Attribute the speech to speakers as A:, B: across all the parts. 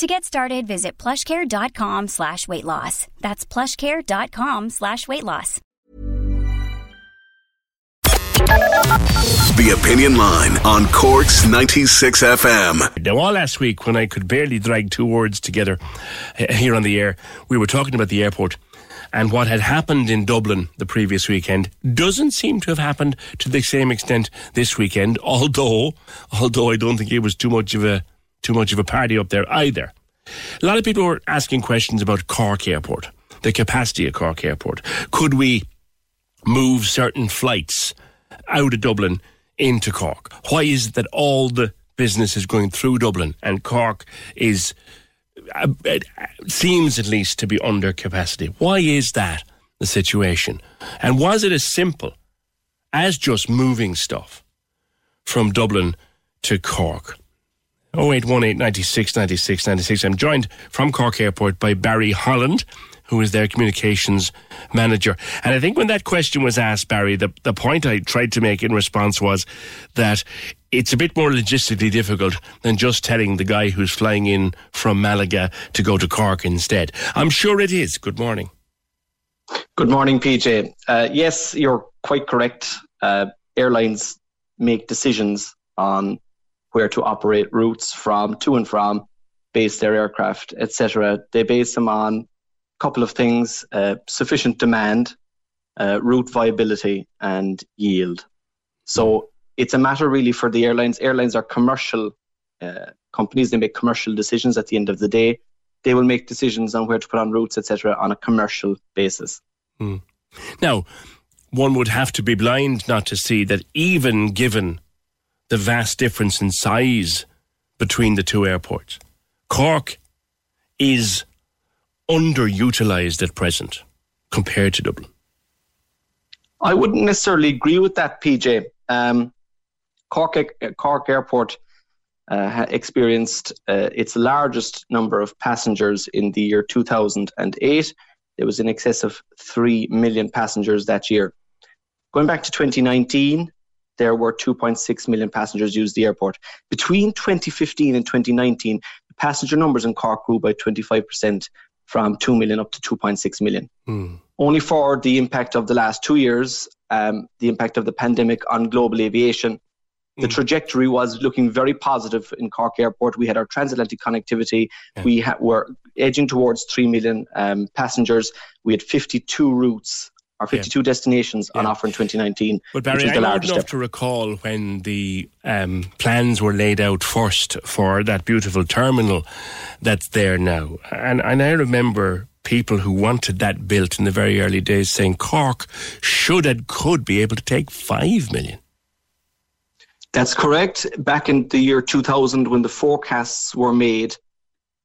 A: To get started, visit plushcare.com slash weight loss. That's plushcare.com slash weight loss.
B: The Opinion Line on Cork's 96 FM.
C: Now, all last week, when I could barely drag two words together uh, here on the air, we were talking about the airport. And what had happened in Dublin the previous weekend doesn't seem to have happened to the same extent this weekend, although, although I don't think it was too much of a too much of a party up there either. A lot of people were asking questions about Cork Airport, the capacity of Cork Airport. Could we move certain flights out of Dublin into Cork? Why is it that all the business is going through Dublin and Cork is uh, it seems at least to be under capacity? Why is that the situation? And was it as simple as just moving stuff from Dublin to Cork? 0818 96 96 96. I'm joined from Cork Airport by Barry Holland, who is their communications manager. And I think when that question was asked, Barry, the, the point I tried to make in response was that it's a bit more logistically difficult than just telling the guy who's flying in from Malaga to go to Cork instead. I'm sure it is. Good morning.
D: Good morning, PJ. Uh, yes, you're quite correct. Uh, airlines make decisions on where to operate routes from, to and from, base their aircraft, etc. They base them on a couple of things: uh, sufficient demand, uh, route viability, and yield. So it's a matter really for the airlines. Airlines are commercial uh, companies; they make commercial decisions. At the end of the day, they will make decisions on where to put on routes, etc., on a commercial basis.
C: Hmm. Now, one would have to be blind not to see that even given the vast difference in size between the two airports. Cork is underutilized at present compared to Dublin.
D: I wouldn't necessarily agree with that, PJ. Um, Cork, Cork Airport uh, experienced uh, its largest number of passengers in the year 2008. There was in excess of 3 million passengers that year. Going back to 2019, there were 2.6 million passengers use the airport. Between 2015 and 2019, the passenger numbers in Cork grew by 25% from 2 million up to 2.6 million. Mm. Only for the impact of the last two years, um, the impact of the pandemic on global aviation, the hmm. trajectory was looking very positive in Cork Airport. We had our transatlantic connectivity. Yeah. We ha- were edging towards 3 million um, passengers. We had 52 routes our 52 yeah. destinations on offer in 2019.
C: But Barry, I'm old enough to recall when the um, plans were laid out first for that beautiful terminal that's there now. And, and I remember people who wanted that built in the very early days saying Cork should and could be able to take 5 million.
D: That's correct. Back in the year 2000, when the forecasts were made,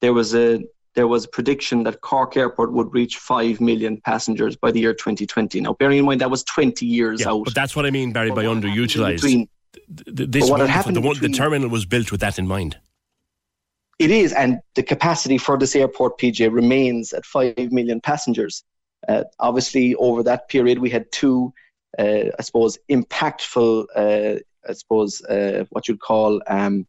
D: there was a there was a prediction that Cork Airport would reach 5 million passengers by the year 2020. Now, bearing in mind that was 20 years
C: yeah,
D: out.
C: But that's what I mean, Barry, by underutilized. Between, this
D: what
C: the, one, the terminal was built with that in mind.
D: It is, and the capacity for this airport, PJ, remains at 5 million passengers. Uh, obviously, over that period, we had two, uh, I suppose, impactful, uh, I suppose, uh, what you'd call, um,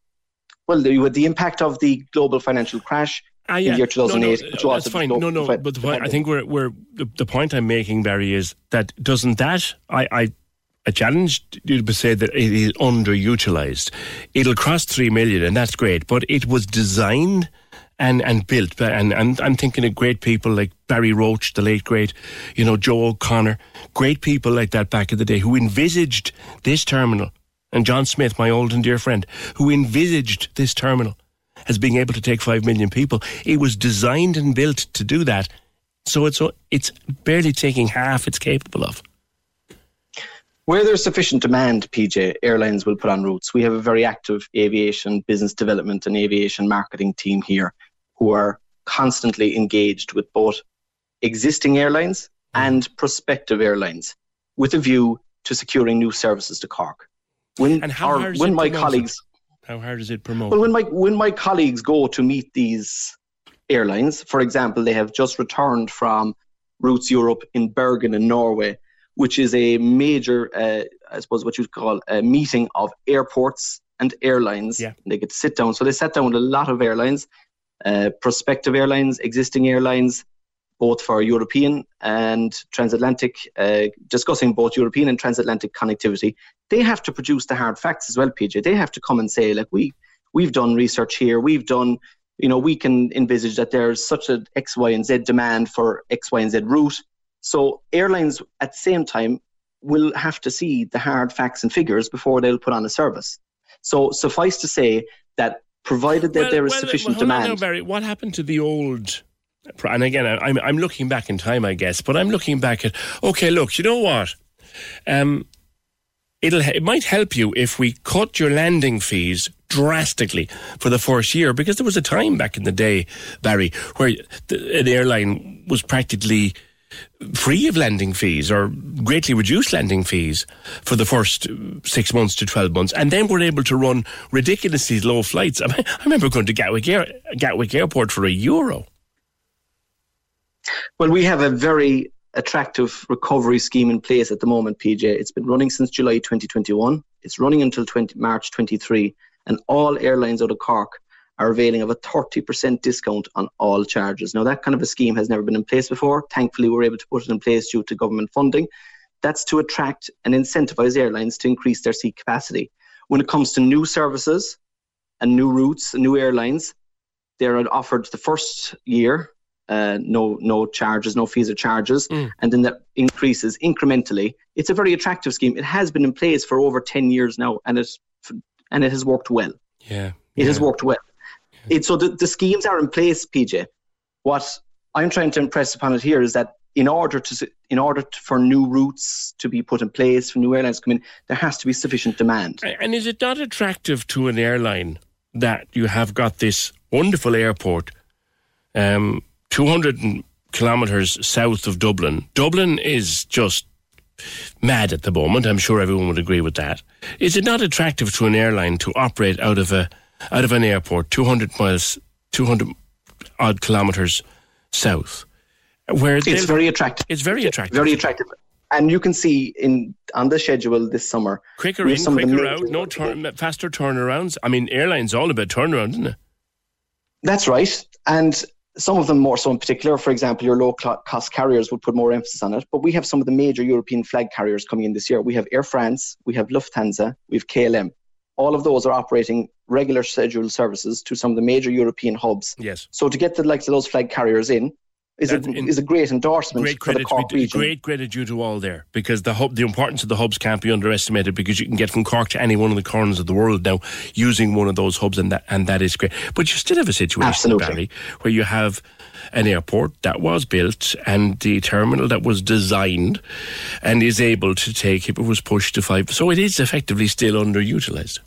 D: well, the, the impact of the global financial crash uh, yeah. year 2008.
C: No, no, that's fine. No, no, but the point, I think we're, we're the, the, point I'm making, Barry, is that doesn't that I, I I challenged you to say that it is underutilized. It'll cross three million, and that's great. But it was designed and and built, and and I'm thinking of great people like Barry Roach, the late great, you know Joe O'Connor, great people like that back in the day who envisaged this terminal, and John Smith, my old and dear friend, who envisaged this terminal as being able to take 5 million people. It was designed and built to do that. So it's, it's barely taking half it's capable of.
D: Where there's sufficient demand, PJ, airlines will put on routes. We have a very active aviation business development and aviation marketing team here who are constantly engaged with both existing airlines and prospective airlines with a view to securing new services to Cork.
C: When, and how hard when my colleagues how hard is it promote?
D: Well, when my when my colleagues go to meet these airlines, for example, they have just returned from Routes Europe in Bergen in Norway, which is a major, uh, I suppose, what you'd call a meeting of airports and airlines.
C: Yeah.
D: They get to sit down. So they sat down with a lot of airlines, uh, prospective airlines, existing airlines, both for European and transatlantic, uh, discussing both European and transatlantic connectivity. They have to produce the hard facts as well, PJ. They have to come and say, like, we, we've done research here, we've done, you know, we can envisage that there's such an X, Y, and Z demand for X, Y, and Z route. So airlines at the same time will have to see the hard facts and figures before they'll put on a service. So suffice to say that provided that well, there is well, sufficient well, demand.
C: Now, Barry, what happened to the old? And again, I'm I'm looking back in time, I guess, but I'm looking back at okay, look, you know what? Um, it'll it might help you if we cut your landing fees drastically for the first year because there was a time back in the day, Barry, where the, an airline was practically free of lending fees or greatly reduced lending fees for the first six months to 12 months. And then we're able to run ridiculously low flights. I, mean, I remember going to Gatwick, Air, Gatwick Airport for a euro.
D: Well, we have a very attractive recovery scheme in place at the moment, PJ. It's been running since July 2021. It's running until 20, March 23, and all airlines out of Cork are availing of a 30% discount on all charges. Now, that kind of a scheme has never been in place before. Thankfully, we are able to put it in place due to government funding. That's to attract and incentivize airlines to increase their seat capacity. When it comes to new services and new routes, and new airlines, they're offered the first year uh, no no charges, no fees or charges, mm. and then that increases incrementally. It's a very attractive scheme. It has been in place for over ten years now, and it's and it has worked well.
C: Yeah,
D: it
C: yeah.
D: has worked well. It, so the, the schemes are in place, PJ. What I'm trying to impress upon it here is that in order to in order to, for new routes to be put in place for new airlines to come in, there has to be sufficient demand.
C: And is it not attractive to an airline that you have got this wonderful airport, um, 200 kilometres south of Dublin? Dublin is just mad at the moment. I'm sure everyone would agree with that. Is it not attractive to an airline to operate out of a out of an airport 200 miles, 200 odd kilometres south. Where
D: it's very attractive.
C: It's very attractive.
D: Very attractive. And you can see in on the schedule this summer.
C: Quicker in, quicker out, no turn, faster turnarounds. I mean, airlines all about turnaround, isn't it?
D: That's right. And some of them more so in particular. For example, your low cost carriers would put more emphasis on it. But we have some of the major European flag carriers coming in this year. We have Air France, we have Lufthansa, we have KLM all of those are operating regular scheduled services to some of the major European hubs.
C: Yes.
D: So to get the likes of those flag carriers in is a, is a great endorsement great for the Cork region.
C: Great credit due to all there because the hub, the importance of the hubs can't be underestimated because you can get from Cork to any one of the corners of the world now using one of those hubs and that and that is great. But you still have a situation,
D: Absolutely.
C: Barry, where you have an airport that was built and the terminal that was designed and is able to take if it was pushed to five. So it is effectively still underutilized.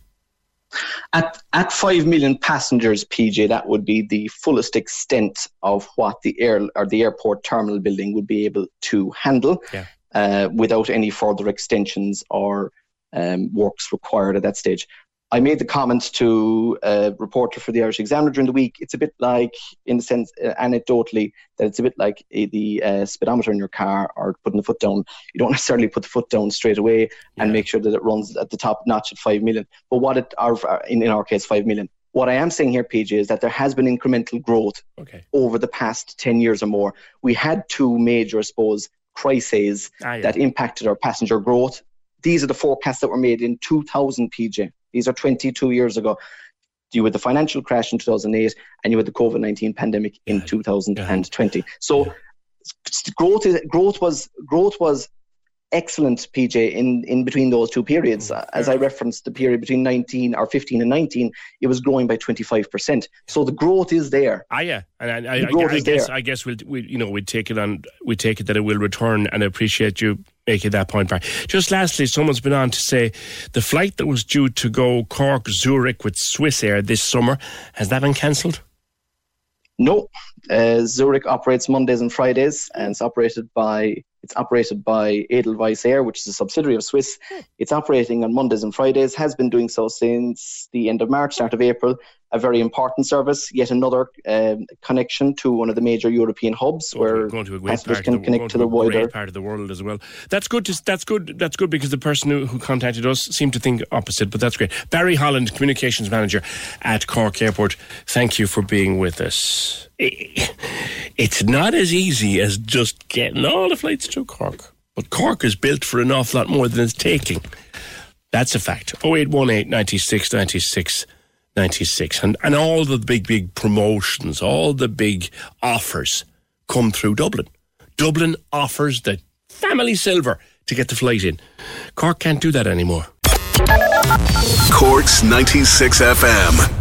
D: At at five million passengers, PJ, that would be the fullest extent of what the air or the airport terminal building would be able to handle,
C: yeah.
D: uh, without any further extensions or um, works required at that stage. I made the comments to a reporter for the Irish Examiner during the week. It's a bit like, in the sense, uh, anecdotally, that it's a bit like a, the uh, speedometer in your car or putting the foot down. You don't necessarily put the foot down straight away yeah. and make sure that it runs at the top notch at 5 million. But what it, our, in, in our case, 5 million. What I am saying here, PJ, is that there has been incremental growth
C: okay.
D: over the past 10 years or more. We had two major, I suppose, crises ah, yeah. that impacted our passenger growth. These are the forecasts that were made in 2000, PJ. These are 22 years ago. You had the financial crash in 2008 and you had the COVID 19 pandemic in 2020. So growth is, growth was growth was excellent, PJ, in, in between those two periods. Mm, As I referenced the period between 19 or 15 and 19, it was growing by 25%. So the growth is there.
C: Ah, yeah. And I, I, I, I guess, there. I guess we'll, we, you know, we take it on, we take it that it will return and I appreciate you making that point, Barry. Just lastly, someone's been on to say the flight that was due to go Cork Zurich with Swiss Air this summer has that been cancelled?
D: No, uh, Zurich operates Mondays and Fridays, and it's operated by It's operated by Edelweiss Air, which is a subsidiary of Swiss. It's operating on Mondays and Fridays, has been doing so since the end of March, start of April. A very important service, yet another um, connection to one of the major European hubs
C: Oh,
D: where passengers can
C: the,
D: connect to the wider.
C: part of the world as well. That's good. To, that's good. That's good because the person who, who contacted us seemed to think opposite, but that's great. Barry Holland, communications manager at Cork Airport. Thank you for being with us. It's not as easy as just getting all the flights to Cork, but Cork is built for an awful lot more than it's taking. That's a fact. 0818 96 96 96. And, and all the big, big promotions, all the big offers come through Dublin. Dublin offers the family silver to get the flight in. Cork can't do that anymore.
B: Cork's 96 FM.